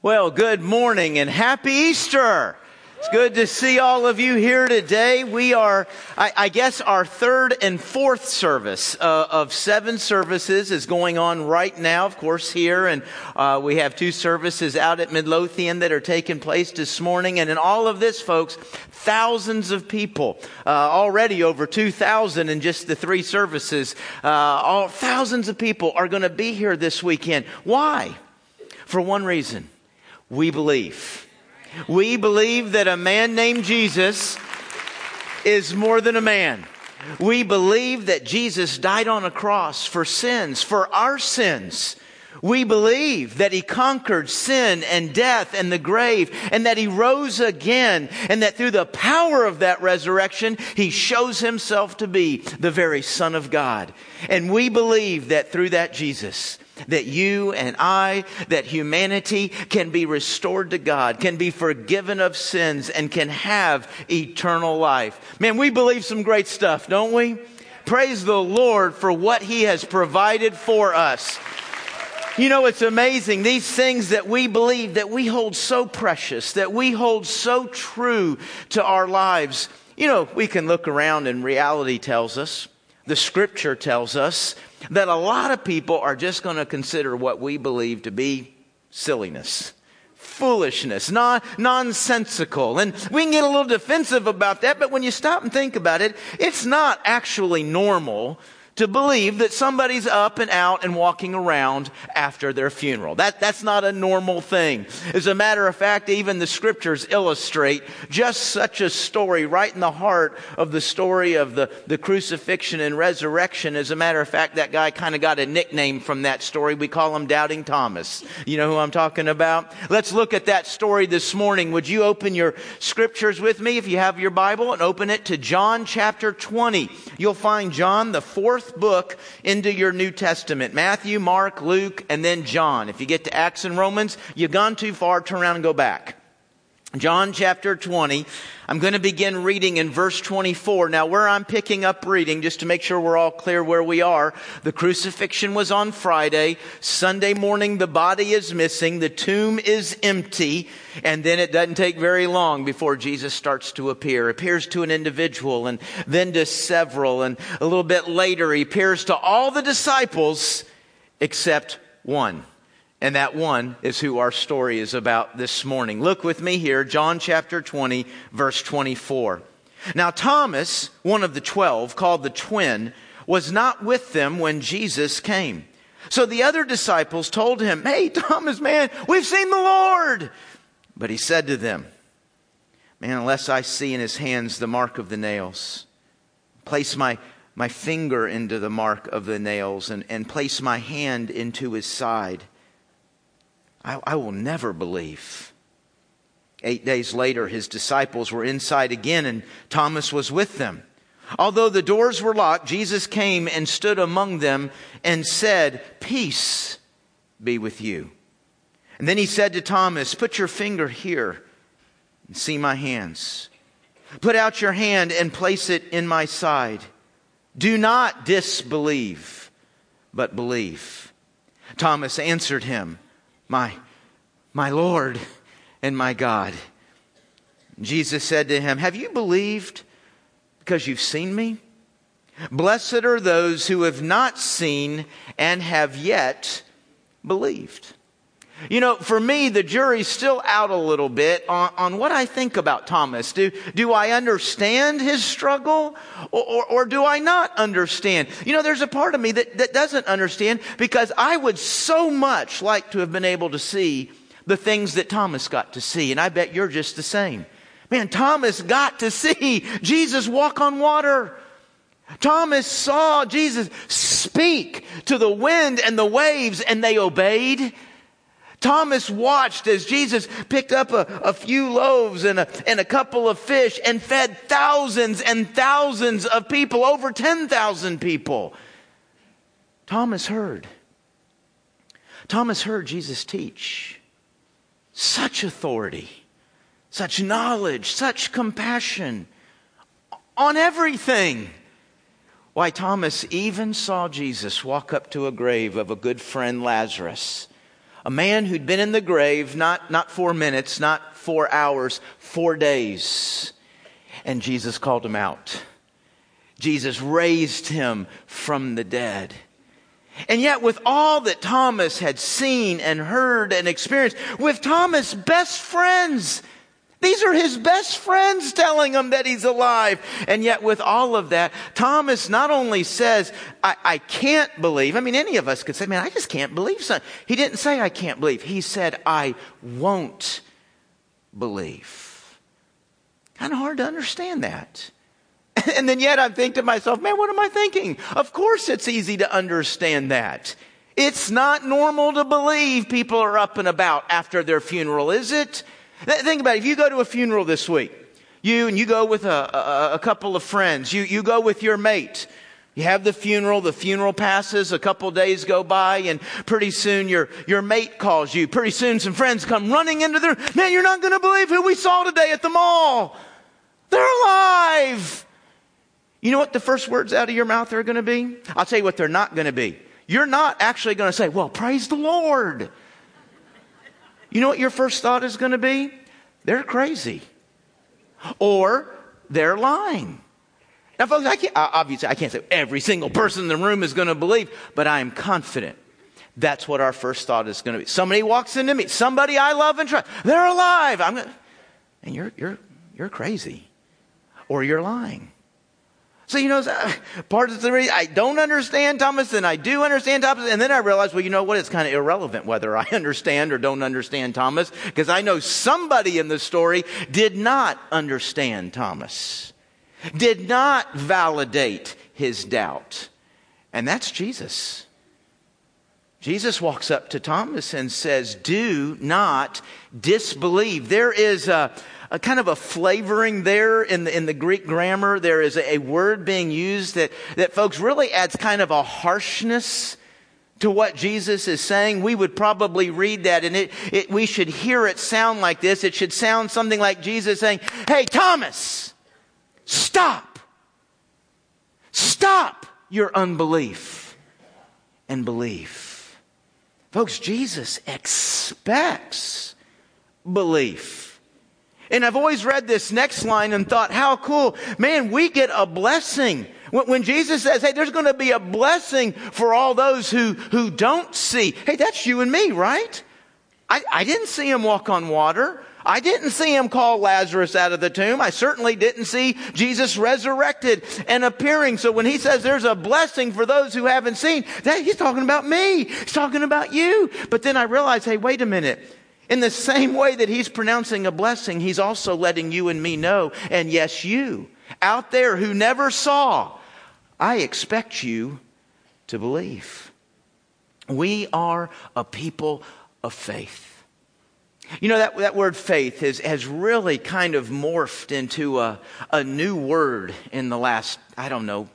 Well, good morning and happy Easter. It's good to see all of you here today. We are, I, I guess, our third and fourth service uh, of seven services is going on right now, of course, here. And uh, we have two services out at Midlothian that are taking place this morning. And in all of this, folks, thousands of people, uh, already over 2,000 in just the three services, uh, all, thousands of people are going to be here this weekend. Why? For one reason. We believe. We believe that a man named Jesus is more than a man. We believe that Jesus died on a cross for sins, for our sins. We believe that he conquered sin and death and the grave and that he rose again and that through the power of that resurrection, he shows himself to be the very son of God. And we believe that through that Jesus, that you and I, that humanity can be restored to God, can be forgiven of sins, and can have eternal life. Man, we believe some great stuff, don't we? Praise the Lord for what He has provided for us. You know, it's amazing. These things that we believe, that we hold so precious, that we hold so true to our lives. You know, we can look around and reality tells us, the scripture tells us that a lot of people are just going to consider what we believe to be silliness foolishness, non, nonsensical. And we can get a little defensive about that, but when you stop and think about it, it's not actually normal to believe that somebody's up and out and walking around after their funeral. That, that's not a normal thing. As a matter of fact, even the scriptures illustrate just such a story right in the heart of the story of the, the crucifixion and resurrection. As a matter of fact, that guy kind of got a nickname from that story. We call him Doubting Thomas. You know who I'm talking about? Let's look at that story this morning. Would you open your scriptures with me if you have your Bible and open it to John chapter 20. You'll find John, the fourth book into your New Testament Matthew, Mark, Luke, and then John. If you get to Acts and Romans, you've gone too far, turn around and go back. John chapter 20. I'm going to begin reading in verse 24. Now, where I'm picking up reading, just to make sure we're all clear where we are, the crucifixion was on Friday. Sunday morning, the body is missing. The tomb is empty. And then it doesn't take very long before Jesus starts to appear. Appears to an individual and then to several. And a little bit later, he appears to all the disciples except one. And that one is who our story is about this morning. Look with me here, John chapter 20, verse 24. Now, Thomas, one of the twelve, called the twin, was not with them when Jesus came. So the other disciples told him, Hey, Thomas, man, we've seen the Lord. But he said to them, Man, unless I see in his hands the mark of the nails, place my, my finger into the mark of the nails, and, and place my hand into his side I, I will never believe. Eight days later, his disciples were inside again, and Thomas was with them. Although the doors were locked, Jesus came and stood among them and said, Peace be with you. And then he said to Thomas, Put your finger here and see my hands. Put out your hand and place it in my side. Do not disbelieve, but believe. Thomas answered him, my, my Lord and my God. Jesus said to him, Have you believed because you've seen me? Blessed are those who have not seen and have yet believed. You know, for me, the jury's still out a little bit on, on what I think about Thomas. Do, do I understand his struggle or, or, or, do I not understand? You know, there's a part of me that, that doesn't understand because I would so much like to have been able to see the things that Thomas got to see. And I bet you're just the same. Man, Thomas got to see Jesus walk on water. Thomas saw Jesus speak to the wind and the waves and they obeyed. Thomas watched as Jesus picked up a, a few loaves and a, and a couple of fish and fed thousands and thousands of people, over 10,000 people. Thomas heard. Thomas heard Jesus teach. Such authority, such knowledge, such compassion on everything. Why, Thomas even saw Jesus walk up to a grave of a good friend, Lazarus A man who'd been in the grave, not, not four minutes, not four hours, four days. And Jesus called him out. Jesus raised him from the dead. And yet, with all that Thomas had seen and heard and experienced, with Thomas' best friends, these are his best friends telling him that he's alive. And yet, with all of that, Thomas not only says, I, I, can't believe. I mean, any of us could say, man, I just can't believe something. He didn't say, I can't believe. He said, I won't believe. Kind of hard to understand that. And then yet I think to myself, man, what am I thinking? Of course it's easy to understand that. It's not normal to believe people are up and about after their funeral, is it? Think about it. If you go to a funeral this week, you and you go with a, a, a couple of friends, you, you go with your mate, you have the funeral, the funeral passes, a couple days go by, and pretty soon your, your mate calls you. Pretty soon some friends come running into their, man, you're not going to believe who we saw today at the mall. They're alive. You know what the first words out of your mouth are going to be? I'll tell you what they're not going to be. You're not actually going to say, well, praise the Lord. You know what your first thought is going to be? They're crazy. Or they're lying. Now, folks, I can't, obviously, I can't say every single person in the room is going to believe, but I am confident that's what our first thought is going to be. Somebody walks into me, somebody I love and trust, they're alive. I'm gonna, and you're, you're, you're crazy. Or you're lying. So, you know, part of the reason I don't understand Thomas and I do understand Thomas. And then I realize, well, you know what? It's kind of irrelevant whether I understand or don't understand Thomas because I know somebody in the story did not understand Thomas, did not validate his doubt. And that's Jesus. Jesus walks up to Thomas and says, Do not disbelieve. There is a, a kind of a flavoring there in the, in the Greek grammar. There is a, a word being used that, that folks really adds kind of a harshness to what Jesus is saying, we would probably read that and it, it, we should hear it sound like this. It should sound something like Jesus saying, Hey, Thomas, stop. Stop your unbelief and belief. Folks, Jesus expects belief. And I've always read this next line and thought, how cool. Man, we get a blessing. When, Jesus says, hey, there's going to be a blessing for all those who, who don't see. Hey, that's you and me, right? I, I didn't see him walk on water. I didn't see him call Lazarus out of the tomb. I certainly didn't see Jesus resurrected and appearing. So when he says there's a blessing for those who haven't seen, that he's talking about me. He's talking about you. But then I realized, hey, wait a minute. In the same way that he's pronouncing a blessing, he's also letting you and me know, and yes, you out there who never saw, I expect you to believe. We are a people of faith. You know, that, that word faith has, has really kind of morphed into a, a new word in the last, I don't know,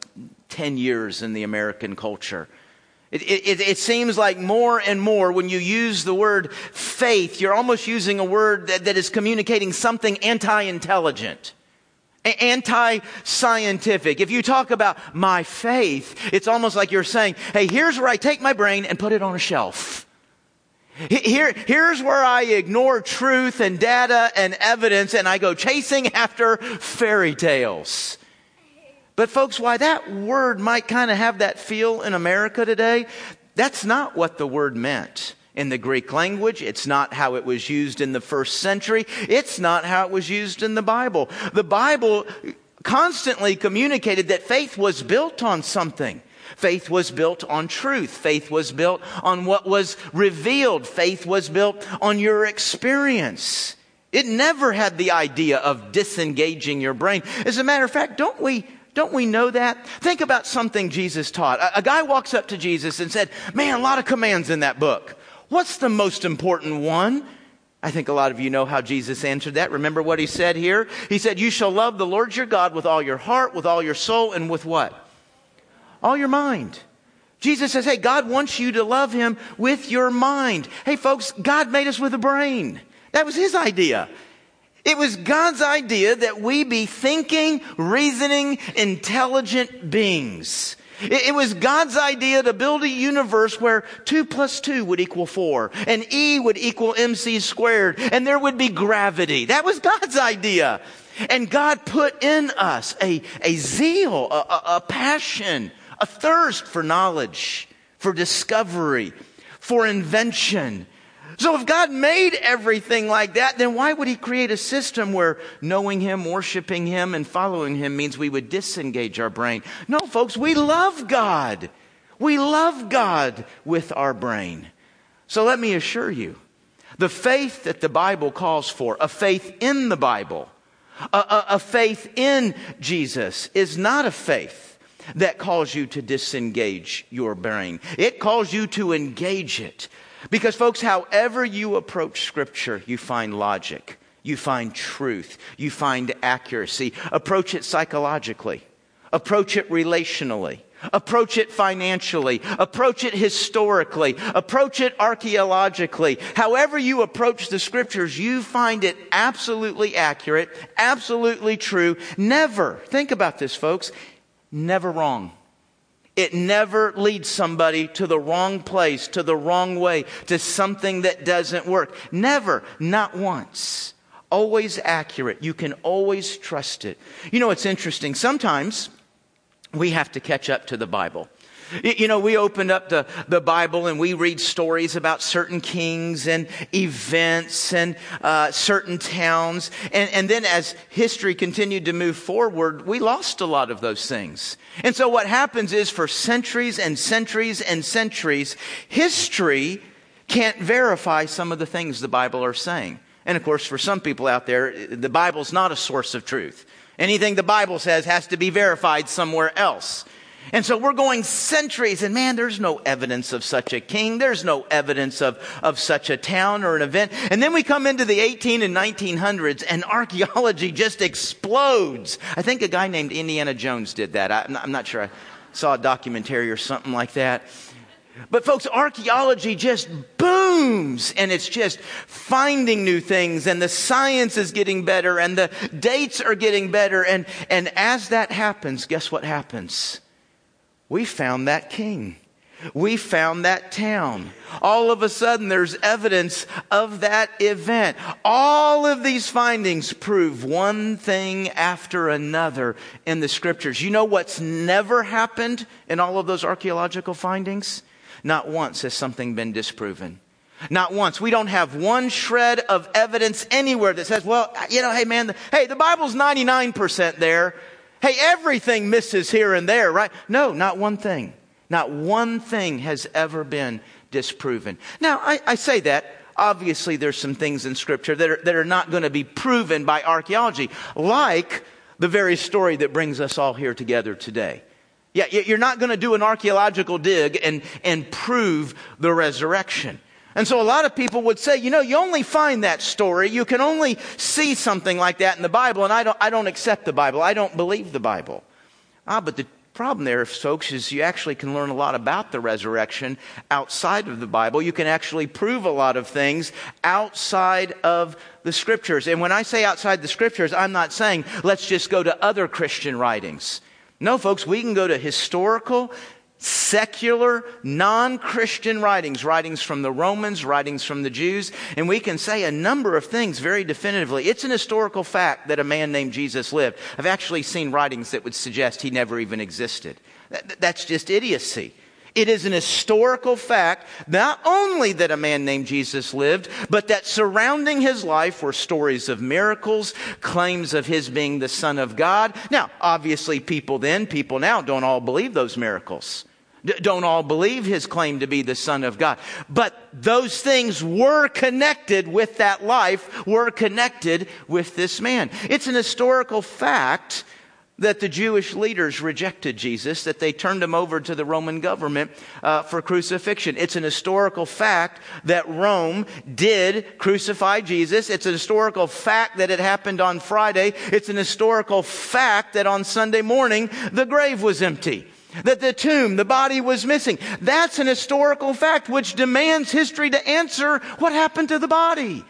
10 years in the American culture. It, it, it, seems like more and more when you use the word faith, you're almost using a word that, that is communicating something anti-intelligent, anti-scientific. If you talk about my faith, it's almost like you're saying, hey, here's where I take my brain and put it on a shelf. Here, here's where I ignore truth and data and evidence and I go chasing after fairy tales. But folks, why that word might kind of have that feel in America today, that's not what the word meant in the Greek language. It's not how it was used in the first century. It's not how it was used in the Bible. The Bible constantly communicated that faith was built on something. Faith was built on truth. Faith was built on what was revealed. Faith was built on your experience. It never had the idea of disengaging your brain. As a matter of fact, don't we don't we know that? Think about something Jesus taught. A, a, guy walks up to Jesus and said, Man, a lot of commands in that book. What's the most important one? I think a lot of you know how Jesus answered that. Remember what he said here? He said, You shall love the Lord your God with all your heart, with all your soul, and with what? All your mind. Jesus says, Hey, God wants you to love him with your mind. Hey, folks, God made us with a brain. That was his idea. It was God's idea that we be thinking, reasoning, intelligent beings. It, was God's idea to build a universe where 2 plus 2 would equal 4 and E would equal MC squared and there would be gravity. That was God's idea. And God put in us a, a zeal, a, a, a passion, a thirst for knowledge, for discovery, for invention. So if God made everything like that, then why would he create a system where knowing him, worshiping him, and following him means we would disengage our brain? No, folks, we love God. We love God with our brain. So let me assure you, the faith that the Bible calls for, a faith in the Bible, a, a, a faith in Jesus, is not a faith that calls you to disengage your brain. It calls you to engage it. Because, folks, however you approach Scripture, you find logic, you find truth, you find accuracy. Approach it psychologically, approach it relationally. Approach it financially. Approach it historically. Approach it archaeologically. However you approach the scriptures, you find it absolutely accurate, absolutely true. Never, think about this, folks, never wrong. It never leads somebody to the wrong place, to the wrong way, to something that doesn't work. Never, not once. Always accurate. You can always trust it. You know, it's interesting. Sometimes we have to catch up to the Bible. You know, we opened up the, the Bible and we read stories about certain kings and events and uh, certain towns. And, and then as history continued to move forward, we lost a lot of those things. And so what happens is for centuries and centuries and centuries, history can't verify some of the things the Bible are saying. And of course, for some people out there, the Bible's not a source of truth. Anything the Bible says has to be verified somewhere else. And so we're going centuries, and man, there's no evidence of such a king. There's no evidence of, of such a town or an event. And then we come into the 18 and 1900s, and archaeology just explodes. I think a guy named Indiana Jones did that. I, I'm not sure. I saw a documentary or something like that. But folks, archaeology just booms and it's just finding new things and the science is getting better and the dates are getting better. And, and as that happens, guess what happens? We found that king. We found that town. All of a sudden, there's evidence of that event. All of these findings prove one thing after another in the scriptures. You know what's never happened in all of those archaeological findings? Not once has something been disproven. Not once. We don't have one shred of evidence anywhere that says, well, you know, hey man, the, hey, the Bible's 99% there. Hey, everything misses here and there, right? No, not one thing. Not one thing has ever been disproven. Now, I, I say that. Obviously, there's some things in Scripture that are, that are not going to be proven by archaeology, like the very story that brings us all here together today. Yeah, you're not going to do an archaeological dig and, and prove the resurrection. And so a lot of people would say, you know, you only find that story. You can only see something like that in the Bible, and I don't, I don't accept the Bible. I don't believe the Bible. Ah, but the problem there, folks, is you actually can learn a lot about the resurrection outside of the Bible. You can actually prove a lot of things outside of the scriptures. And when I say outside the scriptures, I'm not saying let's just go to other Christian writings. No, folks, we can go to historical secular, non Christian writings, writings from the Romans, writings from the Jews, and we can say a number of things very definitively. It's an historical fact that a man named Jesus lived. I've actually seen writings that would suggest he never even existed. That's just idiocy. It is an historical fact, not only that a man named Jesus lived, but that surrounding his life were stories of miracles, claims of his being the Son of God. Now, obviously, people then, people now don't all believe those miracles don't all believe his claim to be the Son of God. But those things were connected with that life, were connected with this man. It's an historical fact that the Jewish leaders rejected Jesus, that they turned him over to the Roman government uh, for crucifixion. It's an historical fact that Rome did crucify Jesus. It's an historical fact that it happened on Friday. It's an historical fact that on Sunday morning the grave was empty that the tomb, the body was missing. That's an historical fact which demands history to answer what happened to the body.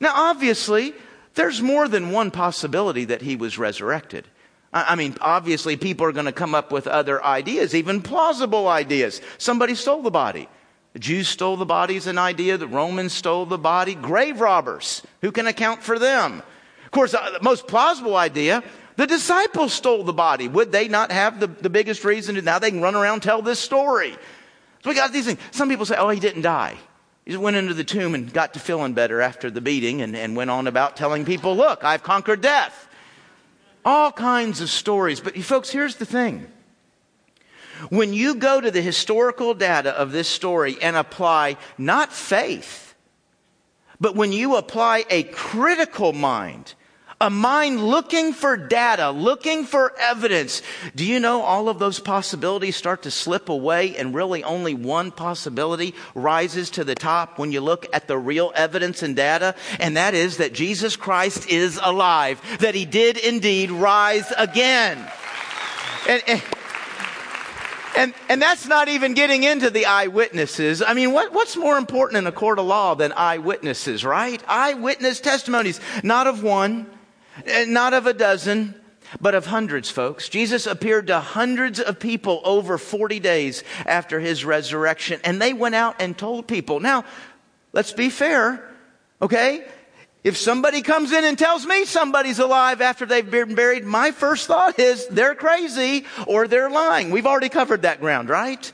Now, obviously, there's more than one possibility that he was resurrected. I mean, obviously, people are going to come up with other ideas, even plausible ideas. Somebody stole the body. The Jews stole the body is an idea. The Romans stole the body. Grave robbers. Who can account for them? Of course, the most plausible idea the disciples stole the body. Would they not have the, the biggest reason to now they can run around tell this story? So we got these things. Some people say, oh, he didn't die. He just went into the tomb and got to feeling better after the beating and, and went on about telling people, look, I've conquered death. All kinds of stories. But you folks, here's the thing. When you go to the historical data of this story and apply not faith, but when you apply a critical mind, a mind looking for data, looking for evidence. Do you know all of those possibilities start to slip away and really only one possibility rises to the top when you look at the real evidence and data? And that is that Jesus Christ is alive, that he did indeed rise again. And, and, and, and, that's not even getting into the eyewitnesses. I mean, what, what's more important in a court of law than eyewitnesses, right? Eyewitness testimonies, not of one, Eh, not of a dozen, but of hundreds, folks. Jesus appeared to hundreds of people over 40 days after his resurrection, and they went out and told people. Now, let's be fair, okay? If somebody comes in and tells me somebody's alive after they've been buried, my first thought is they're crazy or they're lying. We've already covered that ground, right?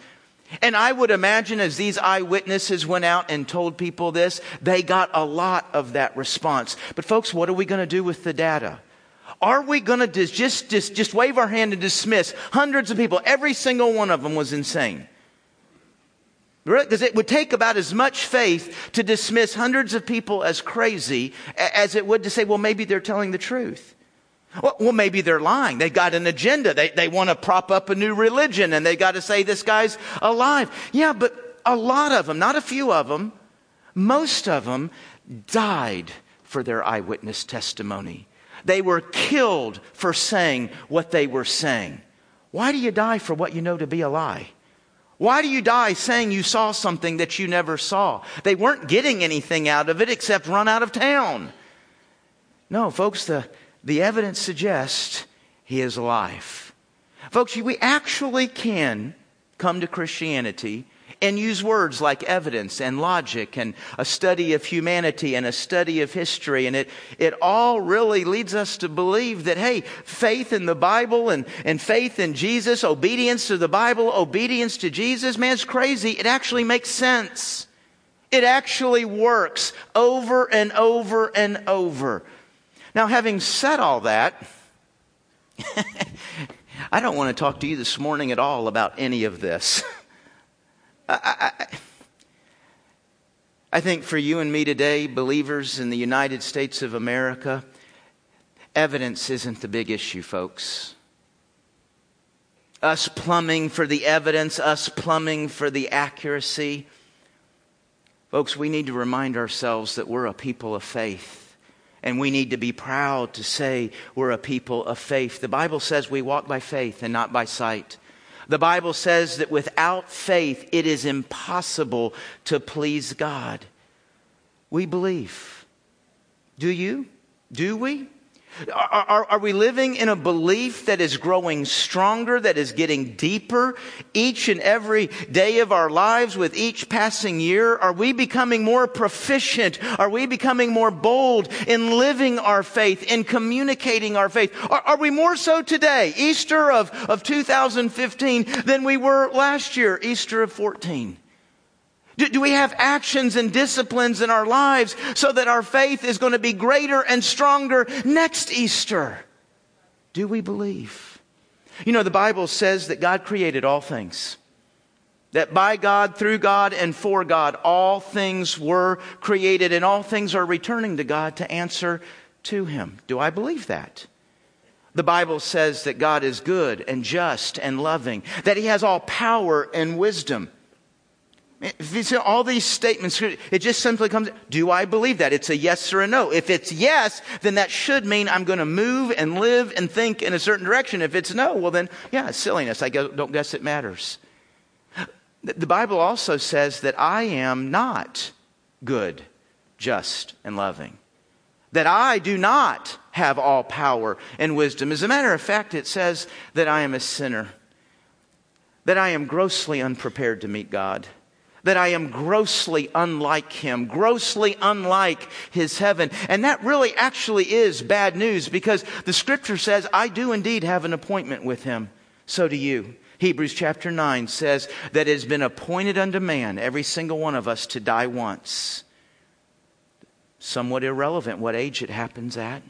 And I would imagine as these eyewitnesses went out and told people this, they got a lot of that response. But folks, what are we going to do with the data? Are we going to just, just, just wave our hand and dismiss hundreds of people? Every single one of them was insane. Because it would take about as much faith to dismiss hundreds of people as crazy as it would to say, well, maybe they're telling the truth. Well, well, maybe they're lying. They got an agenda. They, they want to prop up a new religion and they got to say this guy's alive. Yeah, but a lot of them, not a few of them, most of them died for their eyewitness testimony. They were killed for saying what they were saying. Why do you die for what you know to be a lie? Why do you die saying you saw something that you never saw? They weren't getting anything out of it except run out of town. No, folks, the, the evidence suggests he is alive. Folks, we actually can come to Christianity and use words like evidence and logic and a study of humanity and a study of history. And it, it all really leads us to believe that, hey, faith in the Bible and, and faith in Jesus, obedience to the Bible, obedience to Jesus, man, it's crazy. It actually makes sense. It actually works over and over and over. Now, having said all that, I don't want to talk to you this morning at all about any of this. I, I, I, think for you and me today, believers in the United States of America, evidence isn't the big issue, folks. Us plumbing for the evidence, us plumbing for the accuracy. Folks, we need to remind ourselves that we're a people of faith. And we need to be proud to say we're a people of faith. The Bible says we walk by faith and not by sight. The Bible says that without faith, it is impossible to please God. We believe. Do you? Do we? Are, are, are, we living in a belief that is growing stronger, that is getting deeper each and every day of our lives with each passing year? Are we becoming more proficient? Are we becoming more bold in living our faith, in communicating our faith? Are, are we more so today, Easter of, of 2015, than we were last year, Easter of 14? Do, do, we have actions and disciplines in our lives so that our faith is going to be greater and stronger next Easter? Do we believe? You know, the Bible says that God created all things. That by God, through God, and for God, all things were created and all things are returning to God to answer to Him. Do I believe that? The Bible says that God is good and just and loving, that He has all power and wisdom. If you see all these statements, it just simply comes, do I believe that? It's a yes or a no. If it's yes, then that should mean I'm going to move and live and think in a certain direction. If it's no, well then, yeah, silliness. I don't guess it matters. The Bible also says that I am not good, just, and loving. that I do not have all power and wisdom. As a matter of fact, it says that I am a sinner, that I am grossly unprepared to meet God that I am grossly unlike him, grossly unlike his heaven. And that really actually is bad news because the scripture says, I do indeed have an appointment with him. So do you. Hebrews chapter 9 says that it has been appointed unto man, every single one of us, to die once. Somewhat irrelevant what age it happens at.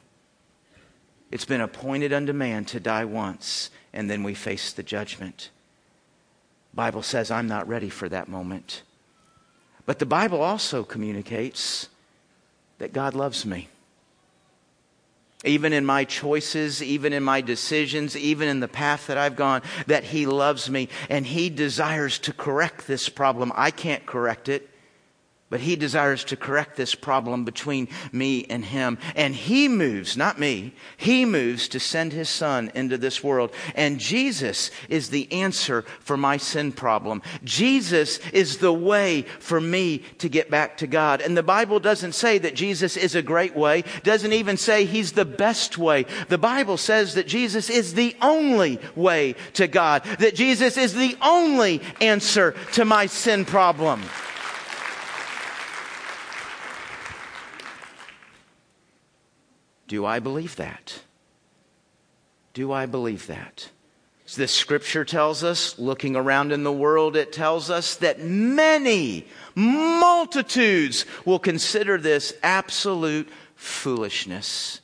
It's been appointed unto man to die once, and then we face the judgment. Bible says I'm not ready for that moment. But the Bible also communicates that God loves me even in my choices, even in my decisions, even in the path that I've gone, that He loves me and He desires to correct this problem. I can't correct it. But he desires to correct this problem between me and him. And he moves, not me, he moves to send his son into this world. And Jesus is the answer for my sin problem. Jesus is the way for me to get back to God. And the Bible doesn't say that Jesus is a great way, doesn't even say he's the best way. The Bible says that Jesus is the only way to God, that Jesus is the only answer to my sin problem. Do I believe that? Do I believe that? This scripture tells us, looking around in the world, it tells us that many, multitudes will consider this absolute foolishness.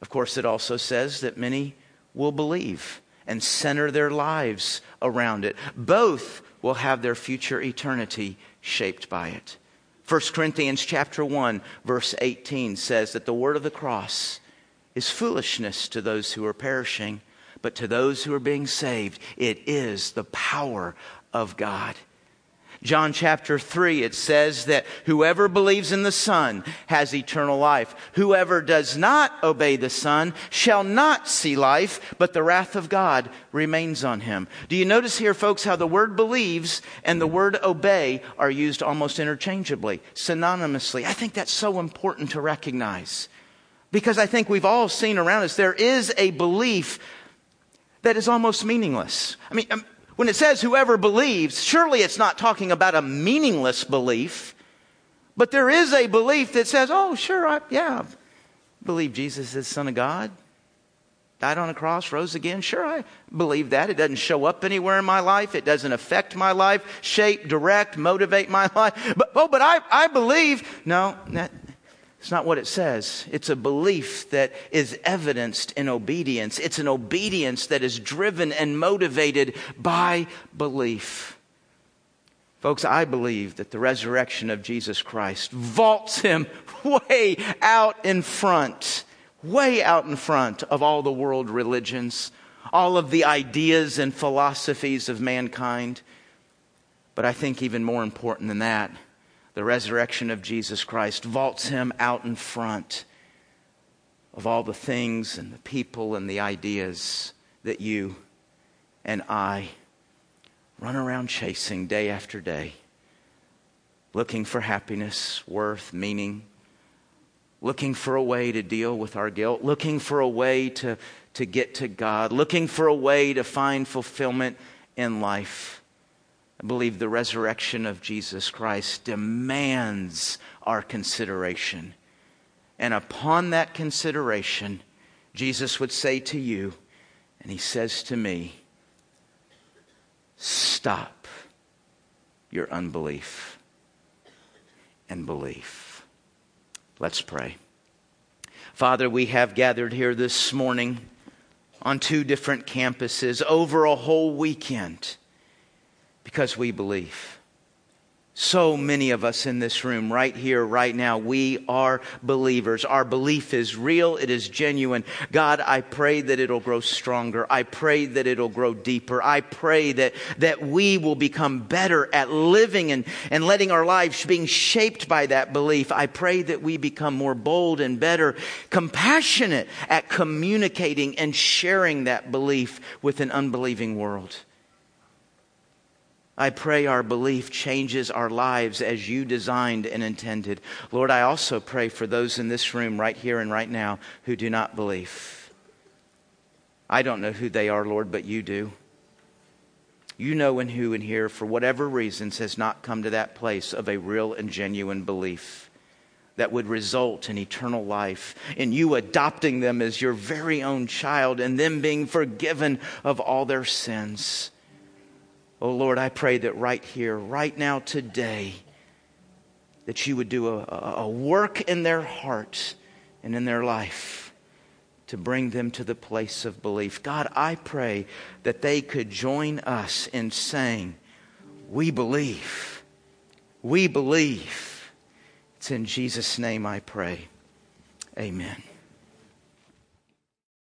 Of course, it also says that many will believe and center their lives around it. Both will have their future eternity shaped by it. 1 Corinthians chapter 1 verse 18 says that the word of the cross is foolishness to those who are perishing, but to those who are being saved, it is the power of God. John chapter 3, it says that whoever believes in the Son has eternal life. Whoever does not obey the Son shall not see life, but the wrath of God remains on him. Do you notice here, folks, how the word believes and the word obey are used almost interchangeably, synonymously? I think that's so important to recognize. Because I think we've all seen around us, there is a belief that is almost meaningless. I mean, um, when it says whoever believes, surely it's not talking about a meaningless belief, but there is a belief that says, oh, sure, I, yeah, I believe Jesus is Son of God, died on a cross, rose again. Sure, I believe that. It doesn't show up anywhere in my life. It doesn't affect my life, shape, direct, motivate my life. But, oh, but I, I believe. No, that, it's not what it says. It's a belief that is evidenced in obedience. It's an obedience that is driven and motivated by belief. Folks, I believe that the resurrection of Jesus Christ vaults him way out in front, way out in front of all the world religions, all of the ideas and philosophies of mankind. But I think even more important than that, the resurrection of Jesus Christ vaults him out in front of all the things and the people and the ideas that you and I run around chasing day after day, looking for happiness, worth, meaning, looking for a way to deal with our guilt, looking for a way to, to get to God, looking for a way to find fulfillment in life. I believe the resurrection of Jesus Christ demands our consideration. And upon that consideration, Jesus would say to you, and he says to me, Stop your unbelief and belief. Let's pray. Father, we have gathered here this morning on two different campuses over a whole weekend because we believe. So many of us in this room, right here, right now, we are believers. Our belief is real. It is genuine. God, I pray that it'll grow stronger. I pray that it'll grow deeper. I pray that, that we will become better at living and, and letting our lives being shaped by that belief. I pray that we become more bold and better, compassionate at communicating and sharing that belief with an unbelieving world. I pray our belief changes our lives as you designed and intended. Lord, I also pray for those in this room right here and right now who do not believe. I don't know who they are, Lord, but you do. You know and who in here, for whatever reasons, has not come to that place of a real and genuine belief that would result in eternal life, in you adopting them as your very own child, and them being forgiven of all their sins. Oh Lord, I pray that right here, right now, today, that you would do a, a work in their heart and in their life to bring them to the place of belief. God, I pray that they could join us in saying, We believe. We believe. It's in Jesus' name I pray. Amen.